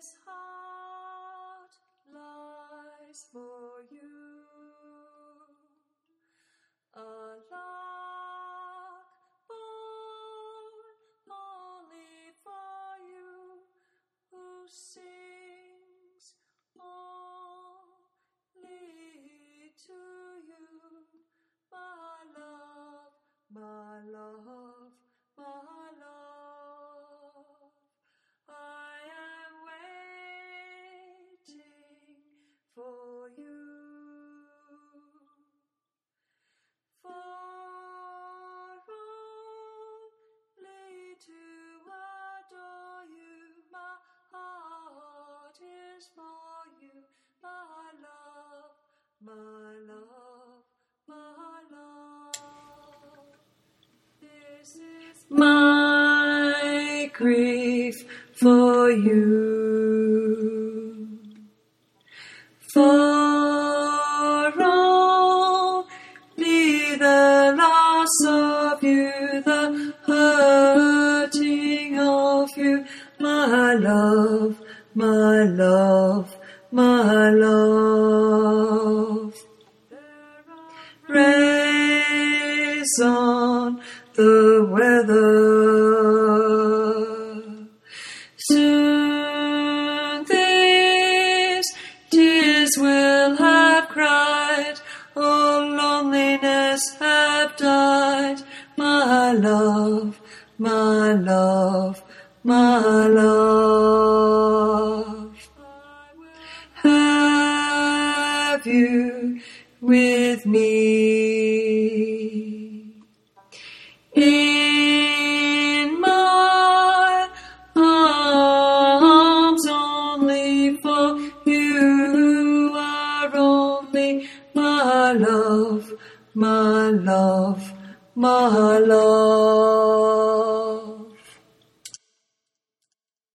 This heart lies for you. A lark born only for you, who sings only to you, my love, my love, my love, my love, my love. This is my grief for you. For only the loss of you, the hurting of you, my love, my love, my love. Rays on the weather. Soon these tears will have cried, all loneliness have died. My love, my love, my love. Have you with me? In my arms only for you are only my love, my love, my love.